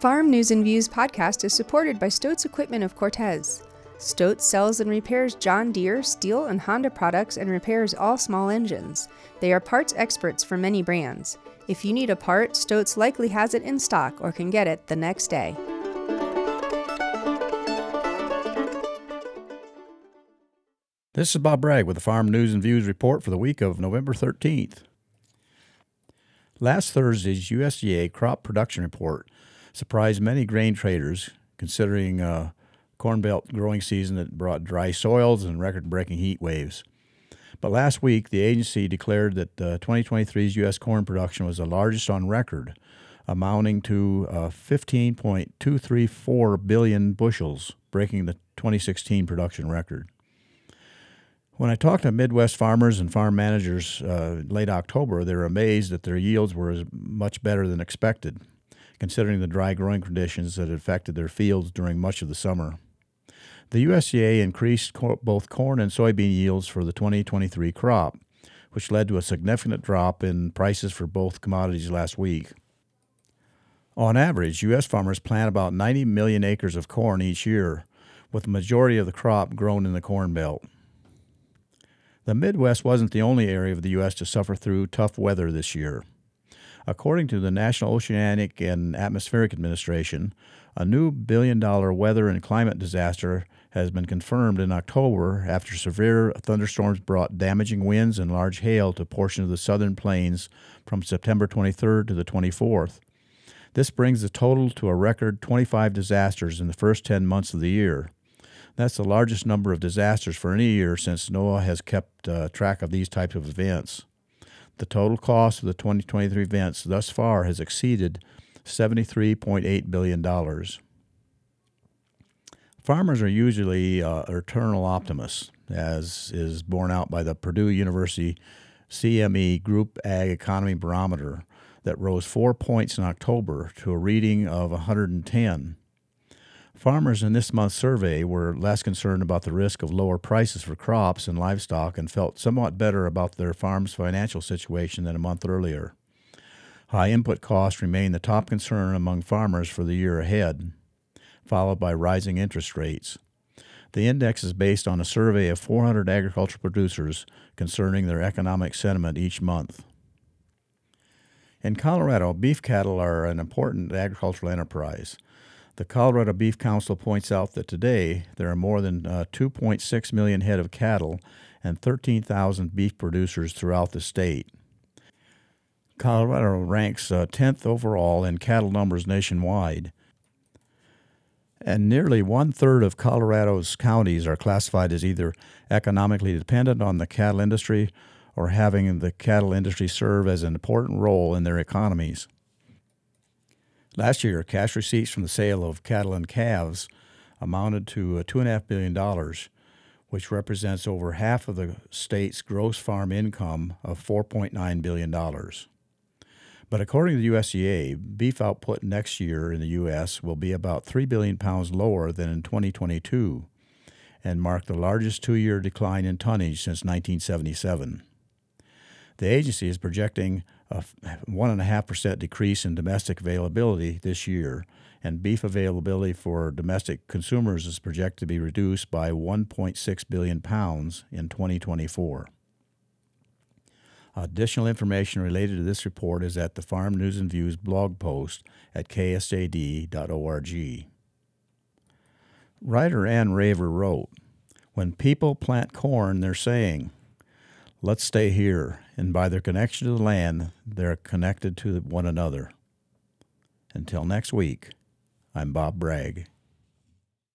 Farm News and Views podcast is supported by Stoats Equipment of Cortez. Stoats sells and repairs John Deere, Stihl, and Honda products and repairs all small engines. They are parts experts for many brands. If you need a part, Stoats likely has it in stock or can get it the next day. This is Bob Bragg with the Farm News and Views report for the week of November 13th. Last Thursday's USDA crop production report surprised many grain traders, considering a corn belt growing season that brought dry soils and record breaking heat waves. But last week, the agency declared that uh, 2023's U.S. corn production was the largest on record, amounting to uh, 15.234 billion bushels, breaking the 2016 production record. When I talked to Midwest farmers and farm managers uh, late October, they were amazed that their yields were much better than expected, considering the dry growing conditions that affected their fields during much of the summer. The USDA increased co- both corn and soybean yields for the 2023 crop, which led to a significant drop in prices for both commodities last week. On average, U.S. farmers plant about 90 million acres of corn each year, with the majority of the crop grown in the Corn Belt. The Midwest wasn't the only area of the U.S. to suffer through tough weather this year. According to the National Oceanic and Atmospheric Administration, a new billion dollar weather and climate disaster has been confirmed in October after severe thunderstorms brought damaging winds and large hail to portions of the southern plains from September 23rd to the 24th. This brings the total to a record 25 disasters in the first 10 months of the year. That's the largest number of disasters for any year since NOAA has kept uh, track of these types of events. The total cost of the 2023 events thus far has exceeded $73.8 billion. Farmers are usually uh, eternal optimists, as is borne out by the Purdue University CME Group Ag Economy Barometer that rose four points in October to a reading of 110. Farmers in this month's survey were less concerned about the risk of lower prices for crops and livestock and felt somewhat better about their farm's financial situation than a month earlier. High input costs remain the top concern among farmers for the year ahead, followed by rising interest rates. The index is based on a survey of 400 agricultural producers concerning their economic sentiment each month. In Colorado, beef cattle are an important agricultural enterprise. The Colorado Beef Council points out that today there are more than uh, 2.6 million head of cattle and 13,000 beef producers throughout the state. Colorado ranks uh, 10th overall in cattle numbers nationwide, and nearly one third of Colorado's counties are classified as either economically dependent on the cattle industry or having the cattle industry serve as an important role in their economies. Last year, cash receipts from the sale of cattle and calves amounted to uh, $2.5 billion, which represents over half of the state's gross farm income of $4.9 billion. But according to the USDA, beef output next year in the U.S. will be about 3 billion pounds lower than in 2022 and mark the largest two year decline in tonnage since 1977. The agency is projecting a 1.5% decrease in domestic availability this year, and beef availability for domestic consumers is projected to be reduced by 1.6 billion pounds in 2024. Additional information related to this report is at the Farm News and Views blog post at ksjd.org. Writer Anne Raver wrote, When people plant corn, they're saying, Let's stay here. And by their connection to the land, they're connected to one another. Until next week, I'm Bob Bragg.